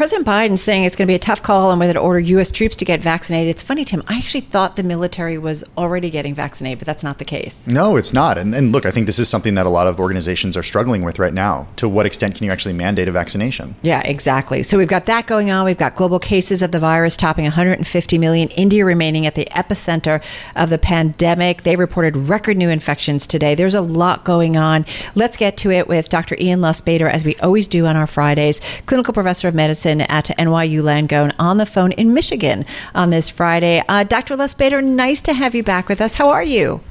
President Biden saying it's going to be a tough call on whether to order U.S. troops to get vaccinated. It's funny, Tim. I actually thought the military was already getting vaccinated, but that's not the case. No, it's not. And, and look, I think this is something that a lot of organizations are struggling with right now. To what extent can you actually mandate a vaccination? Yeah, exactly. So we've got that going on. We've got global cases of the virus topping 150 million. India remaining at the epicenter of the pandemic. They reported record new infections today. There's a lot going on. Let's get to it with Dr. Ian Lustbader, as we always do on our Fridays, clinical professor of medicine at NYU Langone on the phone in Michigan on this Friday. Uh, Dr. Lustbader, nice to have you back with us. How are you?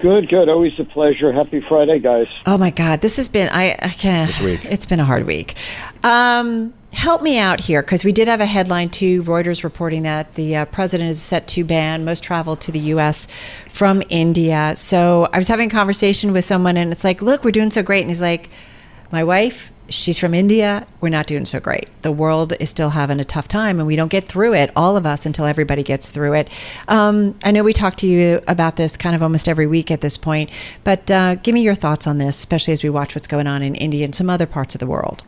Good, good. Always a pleasure. Happy Friday, guys. Oh my God, this has been I, I can't. This week. It's been a hard week. Um, help me out here because we did have a headline too. Reuters reporting that the uh, president is set to ban most travel to the U.S. from India. So I was having a conversation with someone, and it's like, look, we're doing so great, and he's like, my wife she's from India. We're not doing so great. The world is still having a tough time, and we don't get through it, all of us, until everybody gets through it. Um, I know we talk to you about this kind of almost every week at this point, but uh, give me your thoughts on this, especially as we watch what's going on in India and some other parts of the world.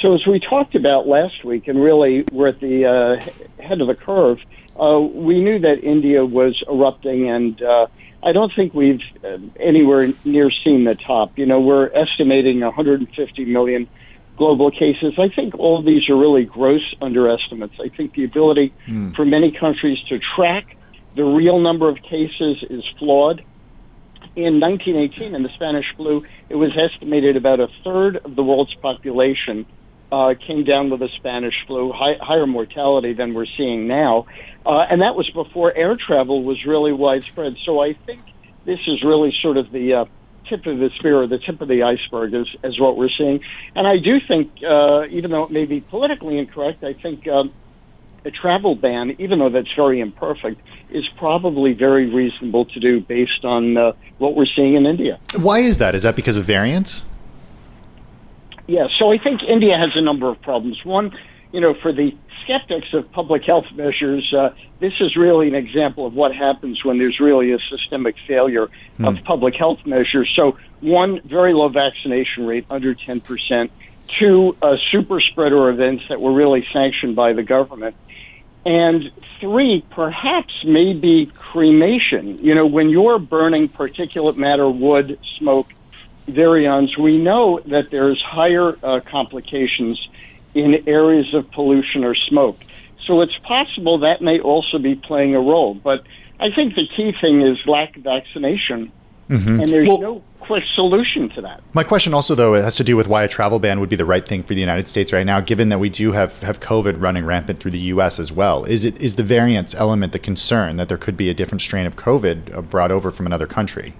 So, as we talked about last week, and really we're at the uh, head of the curve, uh, we knew that India was erupting and uh, I don't think we've uh, anywhere near seen the top. You know, we're estimating 150 million global cases. I think all of these are really gross underestimates. I think the ability mm. for many countries to track the real number of cases is flawed. In 1918, in the Spanish flu, it was estimated about a third of the world's population uh, came down with the Spanish flu, high, higher mortality than we're seeing now. Uh, and that was before air travel was really widespread. So I think this is really sort of the uh, tip of the spear, or the tip of the iceberg, is, is what we're seeing. And I do think, uh, even though it may be politically incorrect, I think um, a travel ban, even though that's very imperfect, is probably very reasonable to do based on uh, what we're seeing in India. Why is that? Is that because of variants? Yeah, so I think India has a number of problems. One, you know, for the skeptics of public health measures, uh, this is really an example of what happens when there's really a systemic failure hmm. of public health measures. So, one, very low vaccination rate, under 10%. Two, uh, super spreader events that were really sanctioned by the government. And three, perhaps maybe cremation. You know, when you're burning particulate matter, wood, smoke, virions, we know that there's higher uh, complications in areas of pollution or smoke. So it's possible that may also be playing a role. But I think the key thing is lack of vaccination, mm-hmm. and there's well, no quick solution to that. My question also, though, it has to do with why a travel ban would be the right thing for the United States right now, given that we do have, have COVID running rampant through the U.S. as well. Is it is the variance element the concern that there could be a different strain of COVID uh, brought over from another country?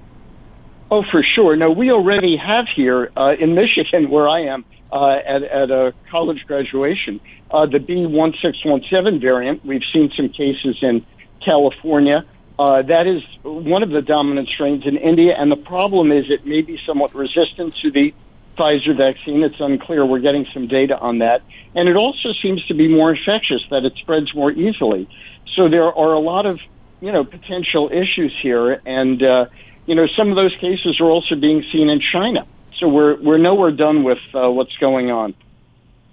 Oh, for sure. No, we already have here uh, in Michigan, where I am, uh, at, at a college graduation, uh, the B1617 variant. We've seen some cases in California. Uh, that is one of the dominant strains in India, and the problem is it may be somewhat resistant to the Pfizer vaccine. It's unclear. We're getting some data on that. And it also seems to be more infectious, that it spreads more easily. So there are a lot of, you know, potential issues here. And, uh, you know, some of those cases are also being seen in China. So we're, we're nowhere done with uh, what's going on.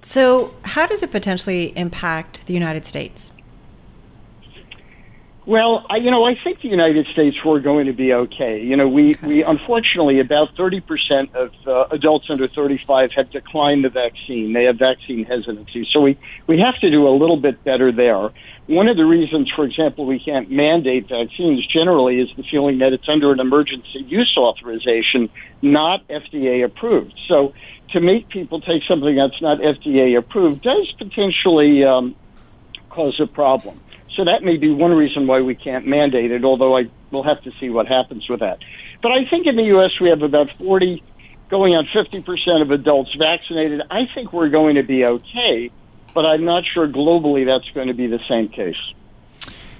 So, how does it potentially impact the United States? Well, I, you know, I think the United States we're going to be okay. You know, we, okay. we unfortunately about 30% of uh, adults under 35 have declined the vaccine. They have vaccine hesitancy. So we, we have to do a little bit better there. One of the reasons, for example, we can't mandate vaccines generally is the feeling that it's under an emergency use authorization, not FDA approved. So to make people take something that's not FDA approved does potentially um, cause a problem. So that may be one reason why we can't mandate it, although I will have to see what happens with that. But I think in the U.S. we have about 40, going on 50% of adults vaccinated. I think we're going to be okay. but I'm not sure globally that's going to be the same case.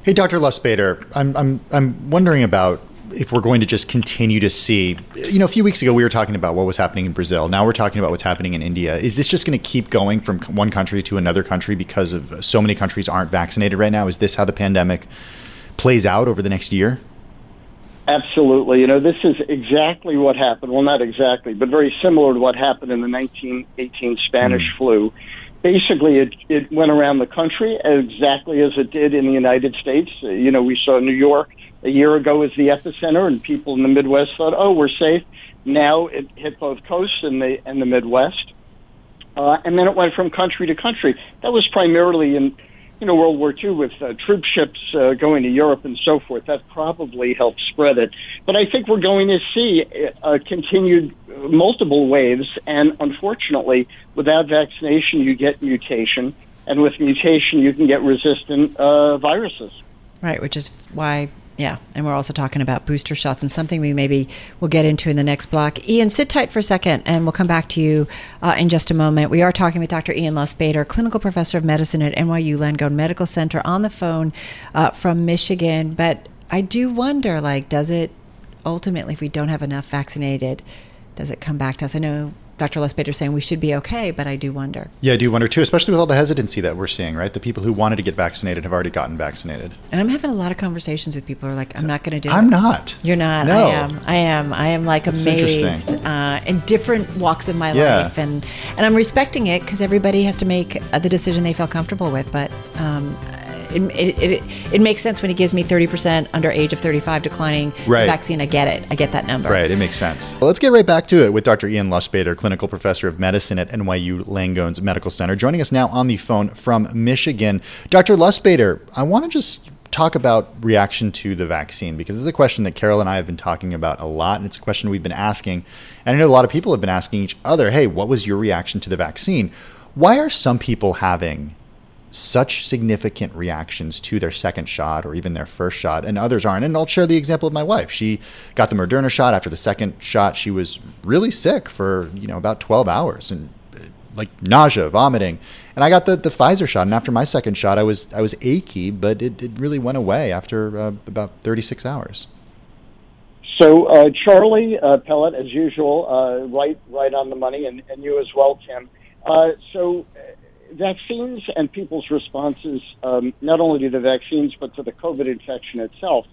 Hey, Dr. Lustbader, I'm, I'm, I'm wondering about if we're going to just continue to see, you know, a few weeks ago we were talking about what was happening in Brazil. Now we're talking about what's happening in India. Is this just going to keep going from one country to another country because of so many countries aren't vaccinated right now? Is this how the pandemic plays out over the next year? Absolutely. You know, this is exactly what happened. Well, not exactly, but very similar to what happened in the 1918 Spanish mm. flu. Basically, it, it went around the country exactly as it did in the United States. Uh, you know, we saw New York a year ago as the epicenter, and people in the Midwest thought, "Oh, we're safe." Now it hit both coasts and the and the Midwest, uh, and then it went from country to country. That was primarily in you know World War II with uh, troop ships uh, going to Europe and so forth. That probably helped spread it. But I think we're going to see uh, continued multiple waves, and unfortunately, without vaccination, you get mutation, and with mutation, you can get resistant uh, viruses. Right, which is why yeah, and we're also talking about booster shots and something we maybe will get into in the next block. Ian, sit tight for a second, and we'll come back to you uh, in just a moment. We are talking with Dr. Ian Lustbader, clinical professor of medicine at NYU Langone Medical Center, on the phone uh, from Michigan. But I do wonder, like, does it ultimately, if we don't have enough vaccinated, does it come back to us? I know Dr. Lustbader saying we should be okay, but I do wonder. Yeah, I do wonder too, especially with all the hesitancy that we're seeing, right? The people who wanted to get vaccinated have already gotten vaccinated. And I'm having a lot of conversations with people who are like, I'm not going to do I'm it. not. You're not. No. I am. I am. I am like That's amazed uh, in different walks of my yeah. life. And, and I'm respecting it because everybody has to make uh, the decision they feel comfortable with. But um, it, it, it, it, makes sense when he gives me 30% under age of 35 declining right. vaccine. I get it. I get that number. Right. It makes sense. Well, let's get right back to it with Dr. Ian Lustbader, clinical professor of medicine at NYU Langone's Medical Center, joining us now on the phone from Michigan. Dr. Lustbader, I want to just talk about reaction to the vaccine because this is a question that Carol and I have been talking about a lot, and it's a question we've been asking. And I know a lot of people have been asking each other, hey, what was your reaction to the vaccine? Why are some people having such significant reactions to their second shot or even their first shot, and others aren't. And I'll share the example of my wife. She got the Moderna shot. After the second shot, she was really sick for you know about 12 hours and like nausea, vomiting. And I got the, the Pfizer shot, and after my second shot, I was I was achy, but it, it really went away after uh, about 36 hours. So uh, Charlie uh, Pellet, as usual, uh, right right on the money, and, and you as well, Tim. Uh, so vaccines and people's responses, um, not only to the vaccines, but to the COVID infection itself,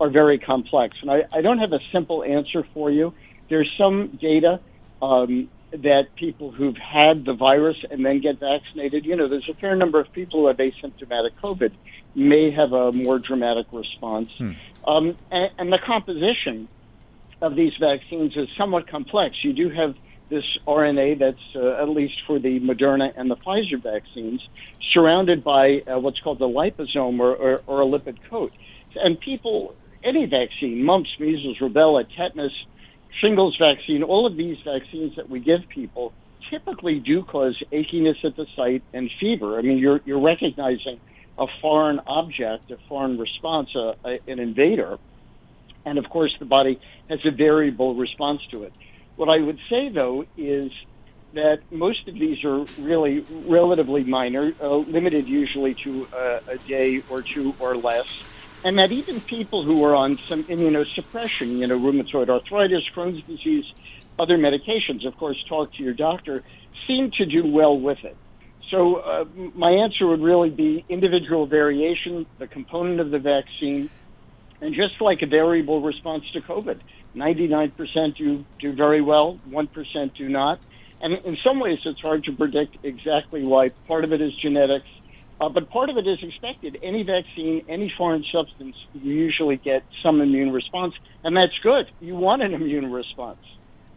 are very complex. And I, I don't have a simple answer for you. There's some data um, that people who've had the virus and then get vaccinated, you know, there's a fair number of people who have asymptomatic COVID may have a more dramatic response. Hmm. Um, and, and the composition of these vaccines is somewhat complex. You do have this RNA that's uh, at least for the Moderna and the Pfizer vaccines, surrounded by uh, what's called the liposome or, or, or, a lipid coat. And people, any vaccine, mumps, measles, rubella, tetanus, shingles vaccine, all of these vaccines that we give people typically do cause achiness at the site and fever. I mean, you're, you're recognizing a foreign object, a foreign response, a, a, an invader. And of course, the body has a variable response to it. What I would say, though, is that most of these are really relatively minor, uh, limited usually to uh, a day or two or less, and that even people who are on some immunosuppression, you know, rheumatoid arthritis, Crohn's disease, other medications, of course, talk to your doctor, seem to do well with it. So uh, my answer would really be individual variation, the component of the vaccine, and just like a variable response to COVID. 99% do, do very well, 1% do not. And in some ways, it's hard to predict exactly why. Part of it is genetics, uh, but part of it is expected. Any vaccine, any foreign substance, you usually get some immune response, and that's good. You want an immune response.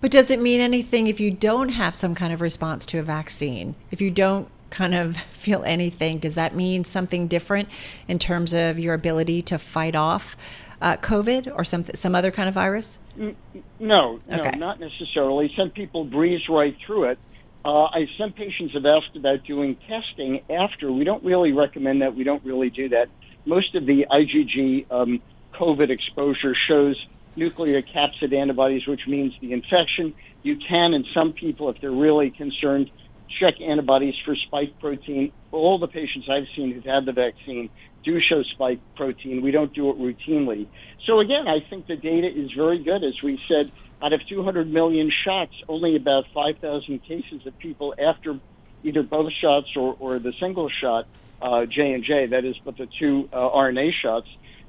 But does it mean anything if you don't have some kind of response to a vaccine? If you don't kind of feel anything, does that mean something different in terms of your ability to fight off uh, COVID or some some other kind of virus? No, no, okay. not necessarily. Some people breeze right through it. Uh, I, some patients have asked about doing testing after. We don't really recommend that. We don't really do that. Most of the IgG um, COVID exposure shows nucleocapsid antibodies, which means the infection. You can, in some people, if they're really concerned, check antibodies for spike protein. All the patients I've seen who've had the vaccine do show spike protein. We don't do it routinely. So again, I think the data is very good. As we said, out of 200 million shots, only about 5,000 cases of people after either both shots or, or the single shot, uh, J and J, that is, but the two uh, RNA shots,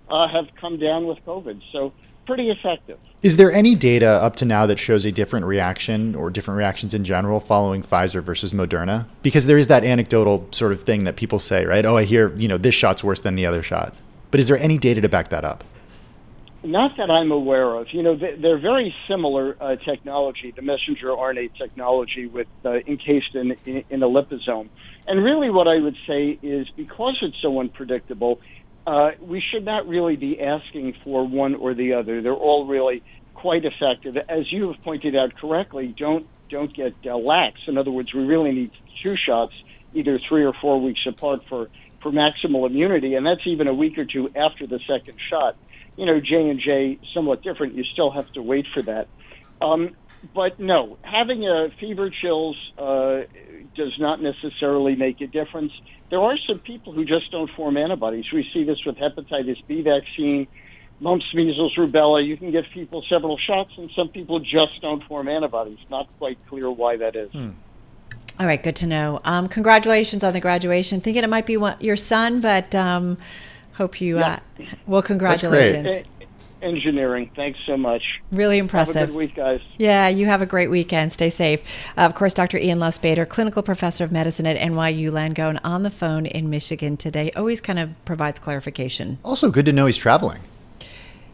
uh, have come down with COVID. So pretty effective. Is there any data up to now that shows a different reaction or different reactions in general following Pfizer versus Moderna? Because there is that anecdotal sort of thing that people say, right? Oh, I hear, you know, this shot's worse than the other shot. But is there any data to back that up? Not that I'm aware of. You know, they're very similar uh, technology, the messenger RNA technology, with uh, encased in, in, in a liposome. And really, what I would say is because it's so unpredictable, uh, we should not really be asking for one or the other. They're all really quite effective. As you have pointed out correctly, don't don't get uh, lax. In other words, we really need two shots, either three or four weeks apart for for maximal immunity, and that's even a week or two after the second shot you know, J and J somewhat different. You still have to wait for that. Um, but no, having a fever chills uh, does not necessarily make a difference. There are some people who just don't form antibodies. We see this with hepatitis B vaccine, mumps, measles, rubella. You can give people several shots, and some people just don't form antibodies. Not quite clear why that is. Hmm. All right, good to know. Um, congratulations on the graduation. Thinking it might be one, your son, but um, Hope you. Yeah. Uh, well, congratulations. Engineering. Thanks so much. Really impressive. Have a good week, guys. Yeah, you have a great weekend. Stay safe. Uh, of course, Dr. Ian Lustbader, clinical professor of medicine at NYU Langone, on the phone in Michigan today. Always kind of provides clarification. Also, good to know he's traveling.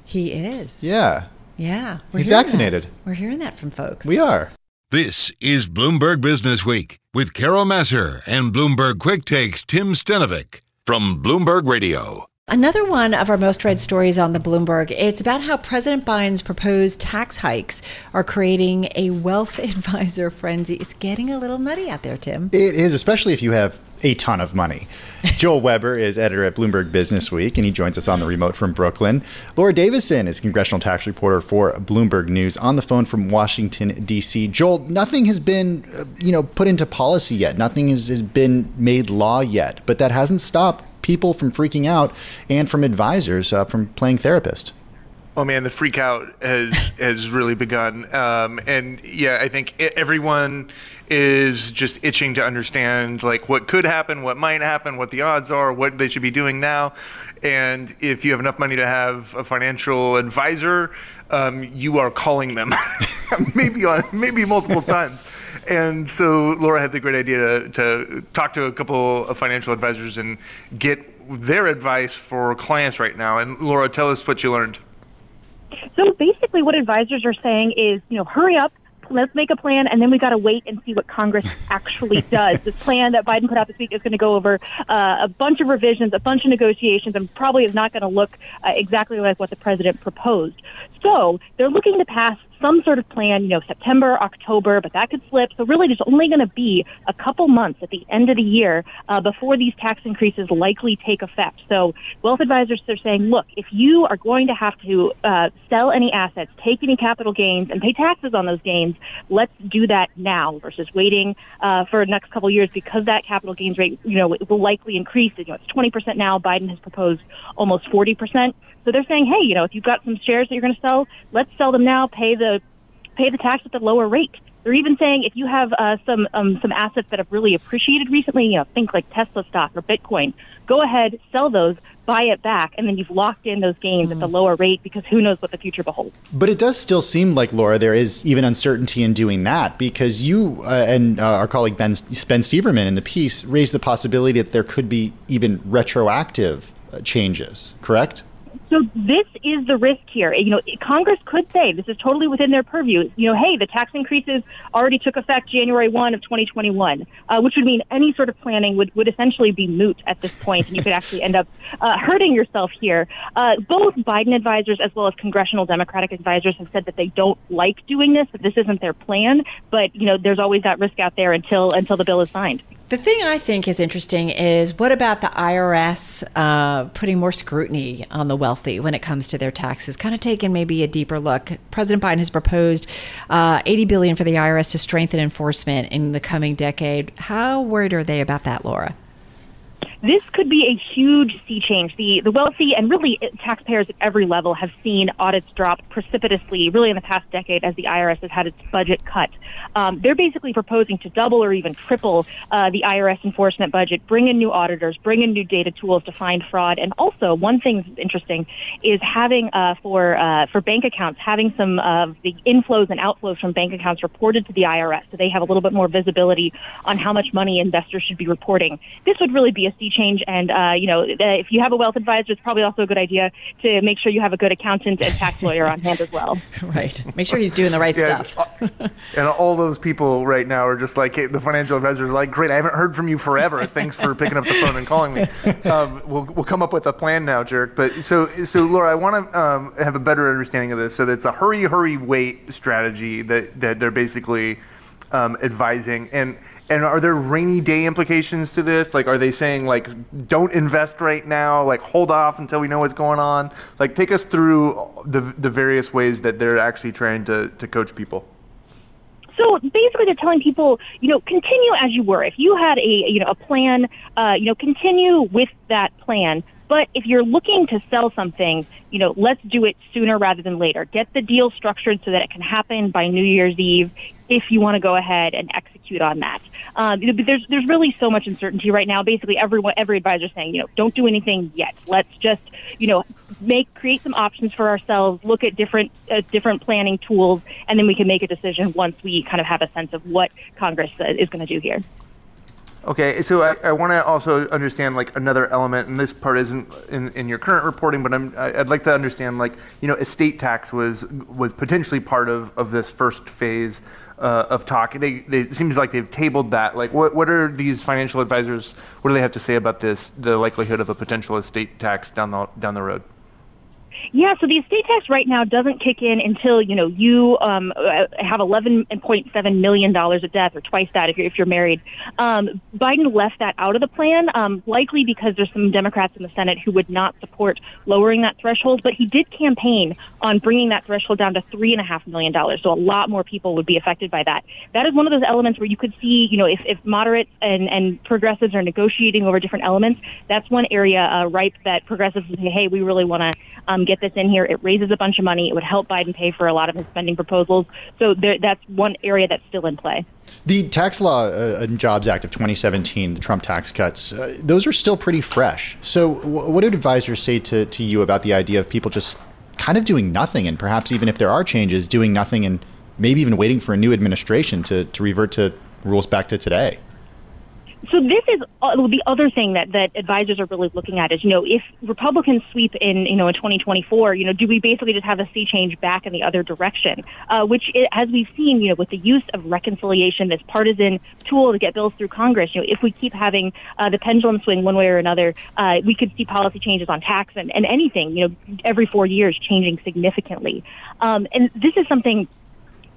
He is. Yeah. Yeah. He's vaccinated. That. We're hearing that from folks. We are. This is Bloomberg Business Week with Carol Massar and Bloomberg Quick Takes Tim Stenovec from Bloomberg Radio. Another one of our most read stories on the Bloomberg, it's about how President Biden's proposed tax hikes are creating a wealth advisor frenzy. It's getting a little nutty out there, Tim. It is, especially if you have a ton of money. Joel Weber is editor at Bloomberg Business Week, and he joins us on the remote from Brooklyn. Laura Davison is congressional tax reporter for Bloomberg News on the phone from Washington, D.C. Joel, nothing has been, uh, you know, put into policy yet. Nothing has, has been made law yet, but that hasn't stopped people from freaking out and from advisors uh, from playing therapist. Oh man, the freak out has has really begun, um, and yeah, I think everyone is just itching to understand like what could happen, what might happen, what the odds are, what they should be doing now, and if you have enough money to have a financial advisor, um, you are calling them, maybe on maybe multiple times and so Laura had the great idea to, to talk to a couple of financial advisors and get their advice for clients right now. And Laura, tell us what you learned. So basically, what advisors are saying is, you know, hurry up, let's make a plan, and then we got to wait and see what Congress actually does. This plan that Biden put out this week is going to go over uh, a bunch of revisions, a bunch of negotiations, and probably is not going to look uh, exactly like what the president proposed. So they're looking to pass some sort of plan, you know, September, October, but that could slip. So really, there's only going to be a couple months at the end of the year uh, before these tax increases likely take effect. So wealth advisors are saying, look, if you are going to have to uh, sell any assets, take any capital gains, and pay taxes on those gains, let's do that now versus waiting uh, for the next couple years because that capital gains rate, you know, will likely increase. You know, it's 20% now. Biden has proposed almost 40%. So they're saying, hey, you know, if you've got some shares that you're going to sell, let's sell them now, pay the pay the tax at the lower rate. They're even saying if you have uh, some um, some assets that have really appreciated recently, you know, think like Tesla stock or Bitcoin, go ahead, sell those, buy it back, and then you've locked in those gains mm. at the hmm. lower rate because who knows what the future beholds. But it does still seem like Laura, there is even uncertainty in doing that because you uh, and uh, our colleague Ben Ben Steverman in the piece raised the possibility that there could be even retroactive uh, changes. Correct? So this is the risk here. You know, Congress could say this is totally within their purview. You know, hey, the tax increases already took effect January 1 of 2021, uh, which would mean any sort of planning would, would essentially be moot at this point, and you could actually end up uh, hurting yourself here. Uh, both Biden advisors as well as congressional Democratic advisors have said that they don't like doing this, that this isn't their plan. But you know, there's always that risk out there until until the bill is signed. The thing I think is interesting is what about the IRS uh, putting more scrutiny on the wealthy when it comes to their taxes? Kind of taking maybe a deeper look. President Biden has proposed uh, 80 billion for the IRS to strengthen enforcement in the coming decade. How worried are they about that, Laura? This could be a huge sea change. The the wealthy and really taxpayers at every level have seen audits drop precipitously, really in the past decade, as the IRS has had its budget cut. Um, they're basically proposing to double or even triple uh, the IRS enforcement budget, bring in new auditors, bring in new data tools to find fraud, and also one thing that's interesting is having uh, for uh, for bank accounts having some of the inflows and outflows from bank accounts reported to the IRS, so they have a little bit more visibility on how much money investors should be reporting. This would really be a sea change. And, uh, you know, if you have a wealth advisor, it's probably also a good idea to make sure you have a good accountant and tax lawyer on hand as well. Right. Make sure he's doing the right yeah, stuff. Uh, and all those people right now are just like, hey, the financial advisors are like, great, I haven't heard from you forever. Thanks for picking up the phone and calling me. Um, we'll, we'll come up with a plan now, Jerk. But so, so Laura, I want to um, have a better understanding of this. So it's a hurry, hurry, wait strategy that, that they're basically um, advising. And and are there rainy day implications to this? Like, are they saying like, don't invest right now, like hold off until we know what's going on? Like, take us through the the various ways that they're actually trying to to coach people. So basically, they're telling people, you know, continue as you were. If you had a, you know, a plan, uh, you know, continue with that plan. But if you're looking to sell something, you know, let's do it sooner rather than later. Get the deal structured so that it can happen by New Year's Eve if you want to go ahead and execute on that. Um, there's there's really so much uncertainty right now. Basically, everyone every advisor is saying, you know, don't do anything yet. Let's just, you know, make create some options for ourselves. Look at different uh, different planning tools, and then we can make a decision once we kind of have a sense of what Congress uh, is going to do here. Okay, so I, I want to also understand like another element, and this part isn't in, in your current reporting, but I'm I'd like to understand like you know estate tax was was potentially part of, of this first phase uh, of talk. They, they it seems like they've tabled that. Like what what are these financial advisors? What do they have to say about this? The likelihood of a potential estate tax down the down the road. Yeah, so the estate tax right now doesn't kick in until you know you um, uh, have eleven point seven million dollars of debt, or twice that if you're if you're married. Um, Biden left that out of the plan, um, likely because there's some Democrats in the Senate who would not support lowering that threshold. But he did campaign on bringing that threshold down to three and a half million dollars, so a lot more people would be affected by that. That is one of those elements where you could see, you know, if, if moderates and and progressives are negotiating over different elements, that's one area uh, ripe that progressives would say, hey, we really want to um, get this in here. It raises a bunch of money. It would help Biden pay for a lot of his spending proposals. So there, that's one area that's still in play. The tax law uh, and Jobs Act of 2017, the Trump tax cuts, uh, those are still pretty fresh. So, what did advisors say to, to you about the idea of people just kind of doing nothing, and perhaps even if there are changes, doing nothing and maybe even waiting for a new administration to, to revert to rules back to today? So this is uh, the other thing that, that advisors are really looking at is, you know, if Republicans sweep in, you know, in 2024, you know, do we basically just have a sea change back in the other direction? Uh, which, as we've seen, you know, with the use of reconciliation, this partisan tool to get bills through Congress, you know, if we keep having uh, the pendulum swing one way or another, uh, we could see policy changes on tax and, and anything, you know, every four years changing significantly. Um, and this is something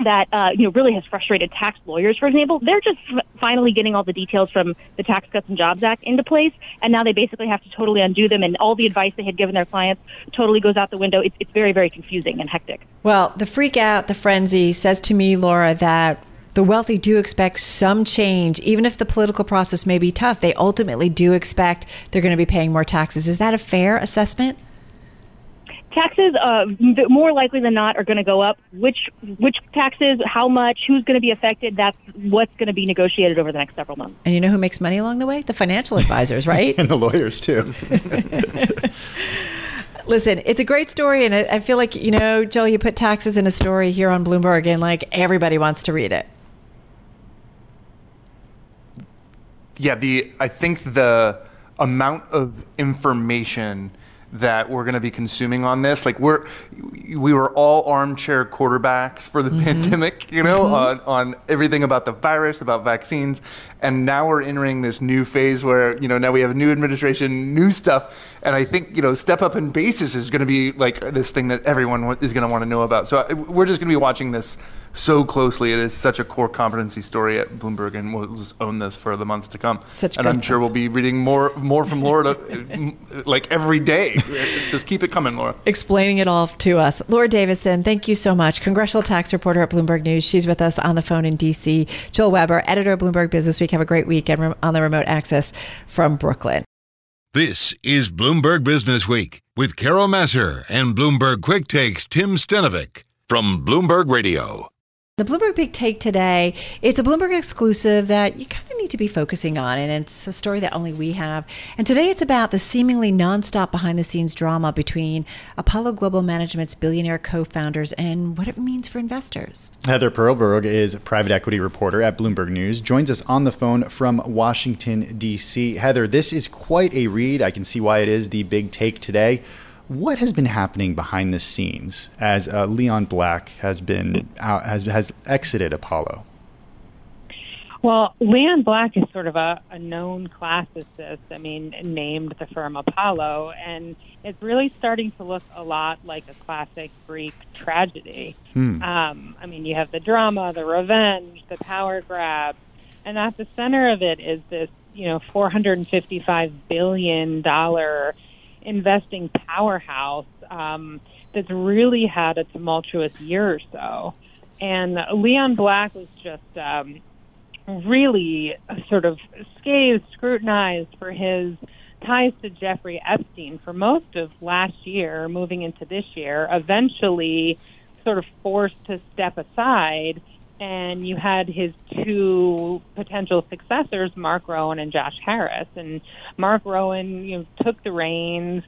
that uh, you know really has frustrated tax lawyers, for example. They're just f- finally getting all the details from the Tax Cuts and Jobs Act into place, and now they basically have to totally undo them, and all the advice they had given their clients totally goes out the window. It's, it's very, very confusing and hectic. Well, the freak out, the frenzy says to me, Laura, that the wealthy do expect some change, even if the political process may be tough. They ultimately do expect they're going to be paying more taxes. Is that a fair assessment? Taxes uh, more likely than not are going to go up which which taxes how much who's going to be affected that's what's going to be negotiated over the next several months and you know who makes money along the way the financial advisors right and the lawyers too Listen, it's a great story, and I feel like you know, Joel. You put taxes in a story here on Bloomberg, and like everybody wants to read it. Yeah, the I think the amount of information that we're going to be consuming on this. Like we're we were all armchair quarterbacks for the mm-hmm. pandemic, you know, mm-hmm. on on everything about the virus, about vaccines, and now we're entering this new phase where you know now we have a new administration, new stuff, and I think you know step up in basis is going to be like this thing that everyone is going to want to know about. So we're just going to be watching this so closely. It is such a core competency story at Bloomberg, and we'll just own this for the months to come. Such and I'm sure we'll be reading more more from Laura like every day. just keep it coming, Laura. Explaining it all to us. Laura Davison, thank you so much. Congressional tax reporter at Bloomberg News. She's with us on the phone in DC. Joel Weber, editor of Bloomberg Business Week. Have a great weekend on the remote access from Brooklyn. This is Bloomberg Business Week with Carol Massar and Bloomberg Quick Takes Tim Stenovec from Bloomberg Radio. The Bloomberg Big Take today, it's a Bloomberg exclusive that you kind of need to be focusing on, and it's a story that only we have. And today it's about the seemingly nonstop behind the scenes drama between Apollo Global Management's billionaire co founders and what it means for investors. Heather Perlberg is private equity reporter at Bloomberg News, joins us on the phone from Washington, D.C. Heather, this is quite a read. I can see why it is the big take today. What has been happening behind the scenes as uh, Leon Black has been out, has has exited Apollo? Well, Leon Black is sort of a, a known classicist. I mean, named the firm Apollo, and it's really starting to look a lot like a classic Greek tragedy. Hmm. Um, I mean, you have the drama, the revenge, the power grab, and at the center of it is this, you know, 455 billion dollar investing powerhouse um, that's really had a tumultuous year or so. And Leon Black was just um, really sort of scathed, scrutinized for his ties to Jeffrey Epstein for most of last year, moving into this year, eventually sort of forced to step aside and you had his two potential successors, Mark Rowan and Josh Harris. And Mark Rowan, you know, took the reins.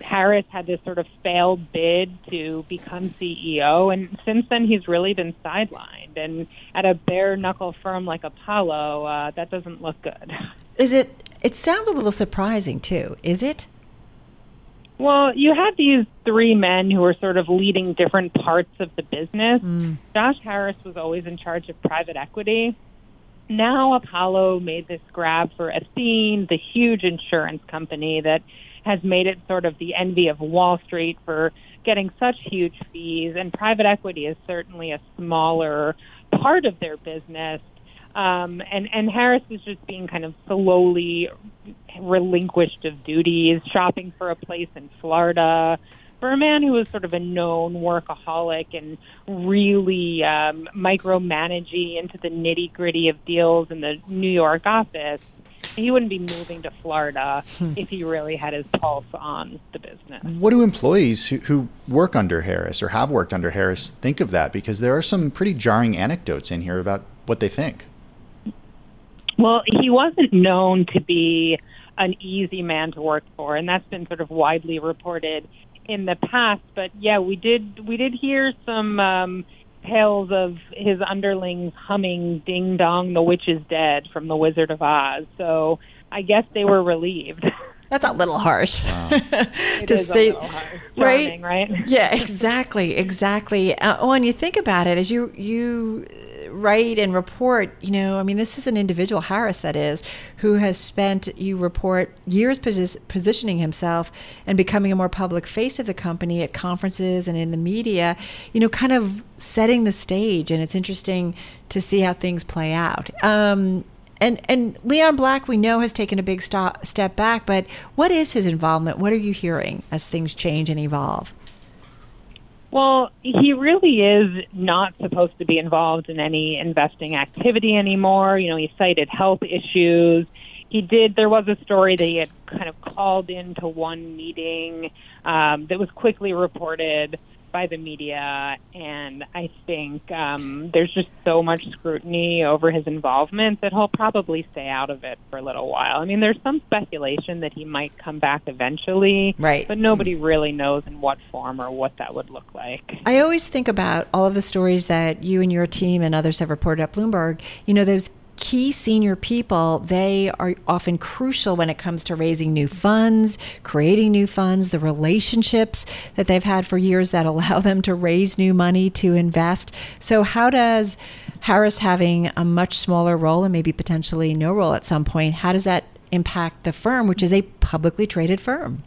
Harris had this sort of failed bid to become CEO, and since then he's really been sidelined. And at a bare knuckle firm like Apollo, uh, that doesn't look good. Is it? It sounds a little surprising too. Is it? Well, you had these three men who were sort of leading different parts of the business. Mm. Josh Harris was always in charge of private equity. Now Apollo made this grab for Athene, the huge insurance company that has made it sort of the envy of Wall Street for getting such huge fees. And private equity is certainly a smaller part of their business. Um, and and Harris is just being kind of slowly relinquished of duties, shopping for a place in Florida. For a man who was sort of a known workaholic and really um, micromanaging into the nitty gritty of deals in the New York office, he wouldn't be moving to Florida hmm. if he really had his pulse on the business. What do employees who, who work under Harris or have worked under Harris think of that? Because there are some pretty jarring anecdotes in here about what they think. Well, he wasn't known to be an easy man to work for, and that's been sort of widely reported in the past. But yeah, we did we did hear some um, tales of his underlings humming "Ding Dong, the Witch is Dead" from The Wizard of Oz. So I guess they were relieved. That's a little harsh wow. to say, right? right? Yeah, exactly, exactly. Uh, when you think about it, as you you write and report, you know, I mean, this is an individual, Harris, that is, who has spent, you report, years posi- positioning himself and becoming a more public face of the company at conferences and in the media, you know, kind of setting the stage. And it's interesting to see how things play out. Um, and and Leon Black, we know, has taken a big stop, step back. But what is his involvement? What are you hearing as things change and evolve? Well, he really is not supposed to be involved in any investing activity anymore. You know, he cited health issues. He did. There was a story that he had kind of called into one meeting um, that was quickly reported by the media, and I think um, there's just so much scrutiny over his involvement that he'll probably stay out of it for a little while. I mean, there's some speculation that he might come back eventually, right? But nobody really knows in what form or what that would look like. I always think about all of the stories that you and your team and others have reported at Bloomberg. You know, those key senior people, they are often crucial when it comes to raising new funds, creating new funds, the relationships that they've had for years that allow them to raise new money to invest. So, how does Harris having a much smaller role and maybe potentially no role at some point, how does that impact the firm, which is a publicly traded firm?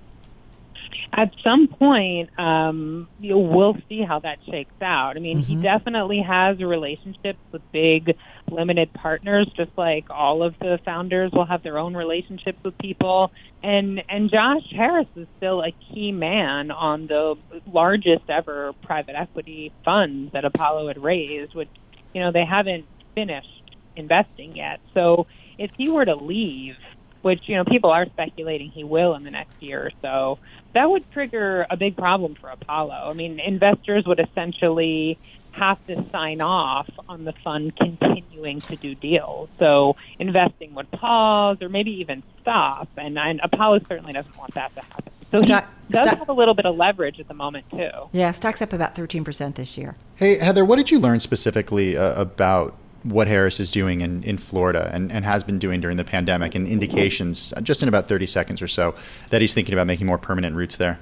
At some point, um, you know, we'll see how that shakes out. I mean, he definitely has relationships with big limited partners, just like all of the founders will have their own relationships with people. And and Josh Harris is still a key man on the largest ever private equity funds that Apollo had raised, which you know they haven't finished investing yet. So if he were to leave, which you know people are speculating he will in the next year or so, that would trigger a big problem for Apollo. I mean, investors would essentially have to sign off on the fund continuing to do deals. So investing would pause or maybe even stop, and, and Apollo certainly doesn't want that to happen. So Stock- he does stock- have a little bit of leverage at the moment too. Yeah, stock's up about 13% this year. Hey, Heather, what did you learn specifically uh, about what Harris is doing in, in Florida and, and has been doing during the pandemic and indications, just in about 30 seconds or so, that he's thinking about making more permanent roots there?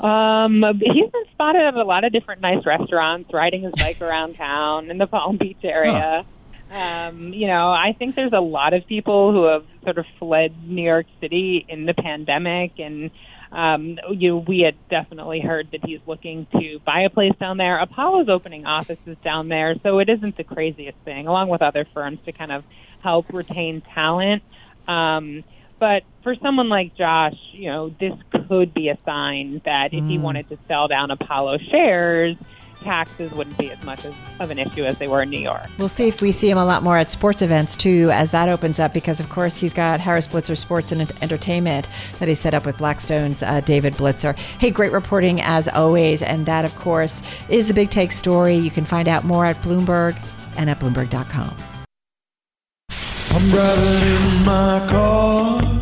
Um, he's been spotted at a lot of different nice restaurants, riding his bike around town in the Palm Beach area. Um, you know, I think there's a lot of people who have sort of fled New York City in the pandemic, and um, you know, we had definitely heard that he's looking to buy a place down there. Apollo's opening offices down there, so it isn't the craziest thing, along with other firms to kind of help retain talent. Um, but for someone like Josh, you know, this could be a sign that if he wanted to sell down Apollo shares, taxes wouldn't be as much as, of an issue as they were in New York. We'll see if we see him a lot more at sports events too, as that opens up. Because of course he's got Harris Blitzer Sports and Entertainment that he set up with Blackstone's uh, David Blitzer. Hey, great reporting as always, and that of course is the big take story. You can find out more at Bloomberg and at Bloomberg.com. I'm driving in my car.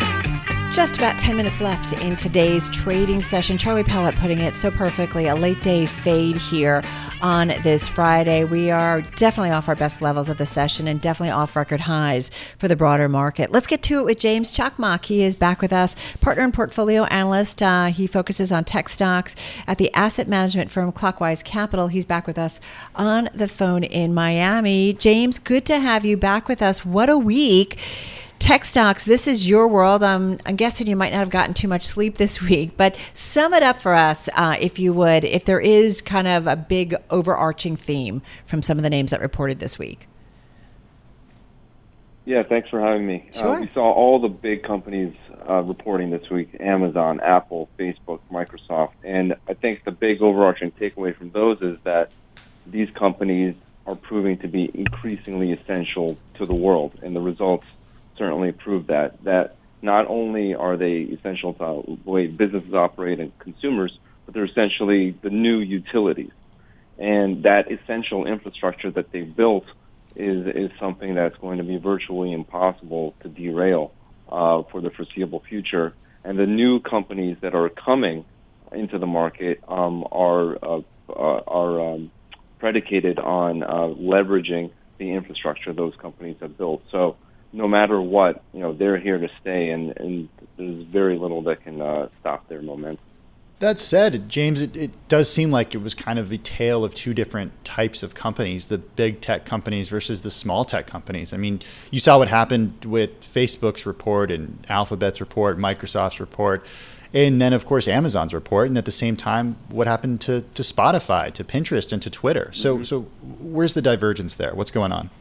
Just about 10 minutes left in today's trading session. Charlie Pellet putting it so perfectly. A late day fade here on this Friday. We are definitely off our best levels of the session and definitely off record highs for the broader market. Let's get to it with James Cakmak. He is back with us, partner and portfolio analyst. Uh, he focuses on tech stocks at the asset management firm Clockwise Capital. He's back with us on the phone in Miami. James, good to have you back with us. What a week. Tech stocks, this is your world. I'm, I'm guessing you might not have gotten too much sleep this week, but sum it up for us, uh, if you would, if there is kind of a big overarching theme from some of the names that reported this week. Yeah, thanks for having me. Sure. Uh, we saw all the big companies uh, reporting this week Amazon, Apple, Facebook, Microsoft. And I think the big overarching takeaway from those is that these companies are proving to be increasingly essential to the world. And the results certainly prove that. That not only are they essential to the way businesses operate and consumers, but they're essentially the new utilities. And that essential infrastructure that they've built is is something that's going to be virtually impossible to derail uh, for the foreseeable future. And the new companies that are coming into the market um, are uh, uh, are um, predicated on uh, leveraging the infrastructure those companies have built. So no matter what, you know, they're here to stay, and, and there's very little that can uh, stop their momentum. That said, James, it, it does seem like it was kind of a tale of two different types of companies the big tech companies versus the small tech companies. I mean, you saw what happened with Facebook's report and Alphabet's report, Microsoft's report, and then, of course, Amazon's report. And at the same time, what happened to, to Spotify, to Pinterest, and to Twitter. So, so where's the divergence there? What's going on?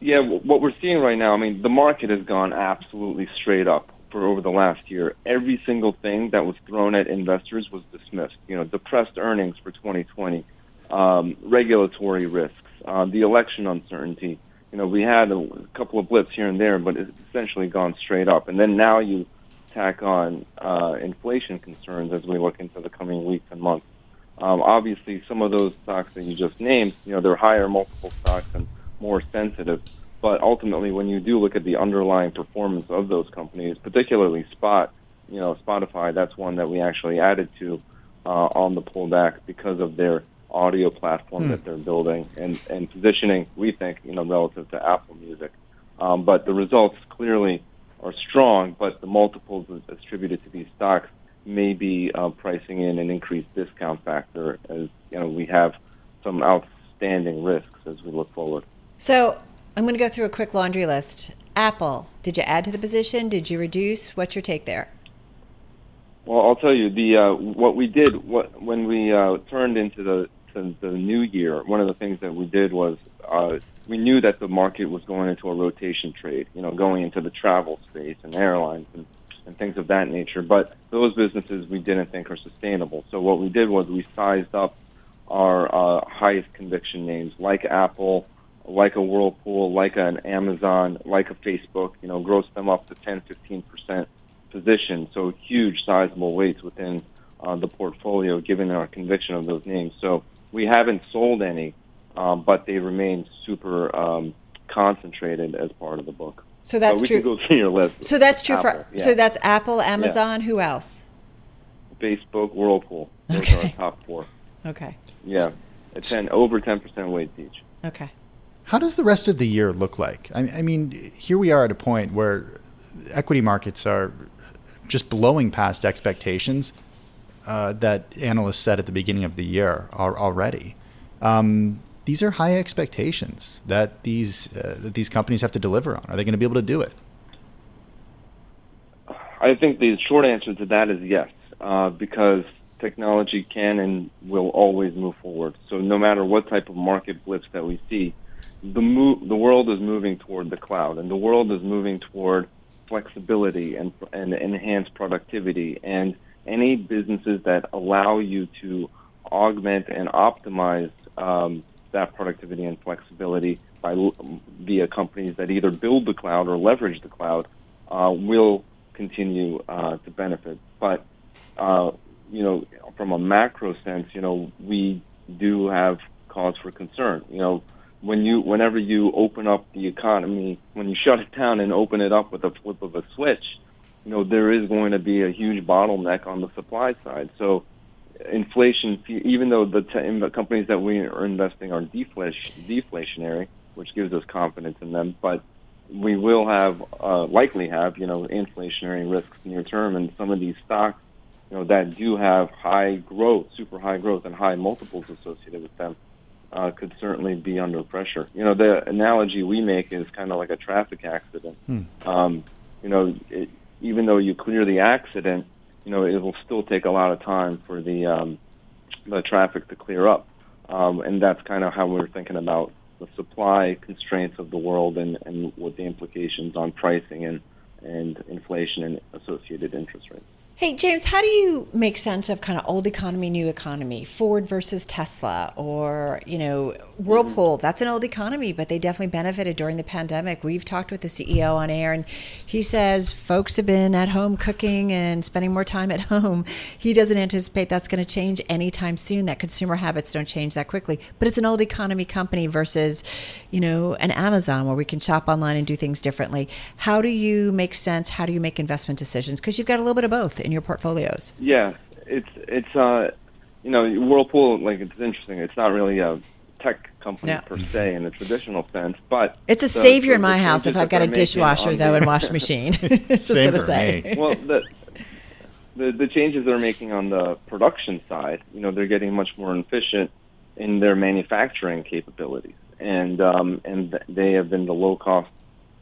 Yeah, what we're seeing right now, I mean, the market has gone absolutely straight up for over the last year. Every single thing that was thrown at investors was dismissed. You know, depressed earnings for 2020, um, regulatory risks, uh, the election uncertainty. You know, we had a, couple of blips here and there, but it's essentially gone straight up. And then now you tack on uh, inflation concerns as we look into the coming weeks and months. Um, obviously, some of those stocks that you just named, you know, they're higher multiple stocks and more sensitive. but ultimately, when you do look at the underlying performance of those companies, particularly Spot, you know, Spotify, that's one that we actually added to uh, on the pullback because of their audio platform Hmm. that they're building and, and positioning, we think, you know, relative to Apple Music. Um, but the results clearly are strong, but the multiples attributed to these stocks may be uh, pricing in an increased discount factor as, you know, we have some outstanding risks as we look forward. So I'm going to go through a quick laundry list. Apple, did you add to the position? Did you reduce? What's your take there? Well, I'll tell you the uh, what we did what, when we uh, turned into the to the new year. One of the things that we did was uh, we knew that the market was going into a rotation trade. You know, going into the travel space and airlines and, and things of that nature. But those businesses we didn't think are sustainable. So what we did was we sized up our uh, highest conviction names like Apple, like a Whirlpool, like an Amazon, like a Facebook. You know, gross them up to 10, 15 percent position. So huge, sizable weights within uh, the portfolio, given our conviction of those names. So we haven't sold any, um, but they remain super um, concentrated as part of the book. So that's we true. can go through your list. So that's true for. Apple, yeah. So that's Apple, Amazon. Who else? Facebook, Whirlpool. Those are our top four. Okay. Yeah, it's 10, over 10% weights each. Okay. How does the rest of the year look like? I, I mean, here we are at a point where equity markets are just blowing past expectations uh, that analysts set at the beginning of the year are already. Um, these are high expectations that these uh, that these companies have to deliver on. Are they going to be able to do it? I think the short answer to that is yes, uh, because technology can and will always move forward. So no matter what type of market blips that we see, the the world is moving toward the cloud, and the world is moving toward flexibility and and enhanced productivity. And any businesses that allow you to augment and optimize um, that productivity and flexibility by via companies that either build the cloud or leverage the cloud uh, will continue uh, to benefit. But uh, you know, from a macro sense, you know, we do have cause for concern. You know, when you whenever you open up the economy, when you shut it down and open it up with a flip of a switch, you know, there is going to be a huge bottleneck on the supply side. So inflation, even though the, companies that we are investing are deflation, deflationary, which gives us confidence in them, but we will have uh, likely have you know inflationary risks near term, and some of these stocks, you know, that do have high growth, super high growth, and high multiples associated with them, uh, could certainly be under pressure. You know, the analogy we make is kind of like a traffic accident. Hmm. Um, you know, it, even though you clear the accident, you know, it will still take a lot of time for the um, the traffic to clear up, um, and that's kind of how we're thinking about the supply constraints of the world and, and what the implications on pricing and and inflation and associated interest rates. Hey, James, how do you make sense of kind of old economy, new economy, Ford versus Tesla, or, you know, Whirlpool? That's an old economy, but they definitely benefited during the pandemic. We've talked with the CEO on air, and he says folks have been at home cooking and spending more time at home. He doesn't anticipate that's going to change anytime soon, that consumer habits don't change that quickly. But it's an old economy company versus, you know, an Amazon where we can shop online and do things differently. How do you make sense? How do you make investment decisions? Because you've got a little bit of both in your portfolios. Yeah, it's it's uh, you know, Whirlpool. Like it's interesting. It's not really a tech company Yeah. per se in the traditional sense, but It's a the- savior the- in my house if I've got a dishwasher, on though, the- and washing machine. Just Same gonna for say. me. well, the, the the changes they're making on the production side, you know, they're getting much more efficient in their manufacturing capabilities, and um, and they have been the low cost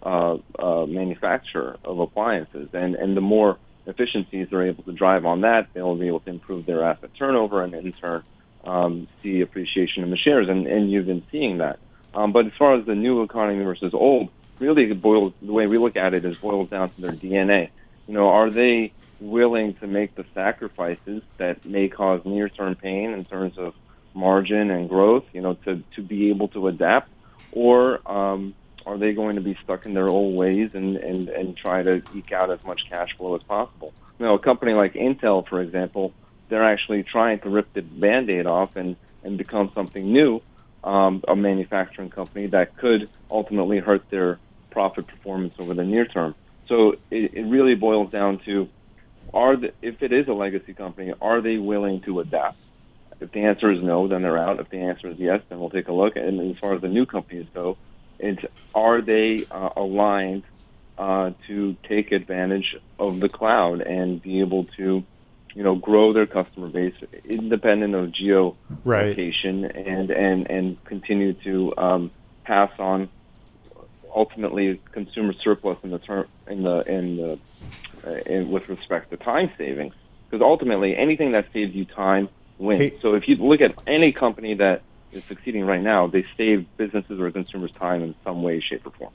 uh, uh, manufacturer of appliances, and and the more efficiencies they're able to drive on that, they'll be able to improve their asset turnover, and in turn um, see appreciation in the shares, and and you've been seeing that. Um, but as far as the new economy versus old, really it boils the way we look at it is boils down to their DNA. You know, are they willing to make the sacrifices that may cause near-term pain in terms of margin and growth? You know, to to be able to adapt, or um, are they going to be stuck in their old ways and, and, and try to eke out as much cash flow as possible? You know, a company like Intel, for example, they're actually trying to rip the band-aid off and, and become something new, um, a manufacturing company that could ultimately hurt their profit performance over the near term. So it, it really boils down to are the, if it is a legacy company, are they willing to adapt? If the answer is no, then they're out. If the answer is yes, then we'll take a look. And as far as the new companies go, it's are they uh, aligned uh, to take advantage of the cloud and be able to, you know, grow their customer base independent of geo Right. location and and and continue to um, pass on ultimately consumer surplus in the term in the in the uh, in, with respect to time savings because ultimately anything that saves you time wins. Hey- So if you look at any company that is succeeding right now, they save businesses or consumers time in some way, shape, or form.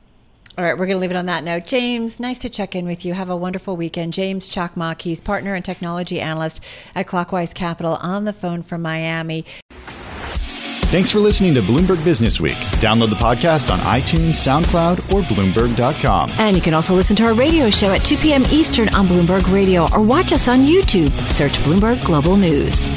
All right, we're going to leave it on that note. James, nice to check in with you. Have a wonderful weekend. James Cakmak, he's partner and technology analyst at Clockwise Capital on the phone from Miami. Thanks for listening to Bloomberg Business Week. Download the podcast on iTunes, SoundCloud, or Bloomberg.com. And you can also listen to our radio show at 2 p.m. Eastern on Bloomberg Radio or watch us on YouTube. Search Bloomberg Global News.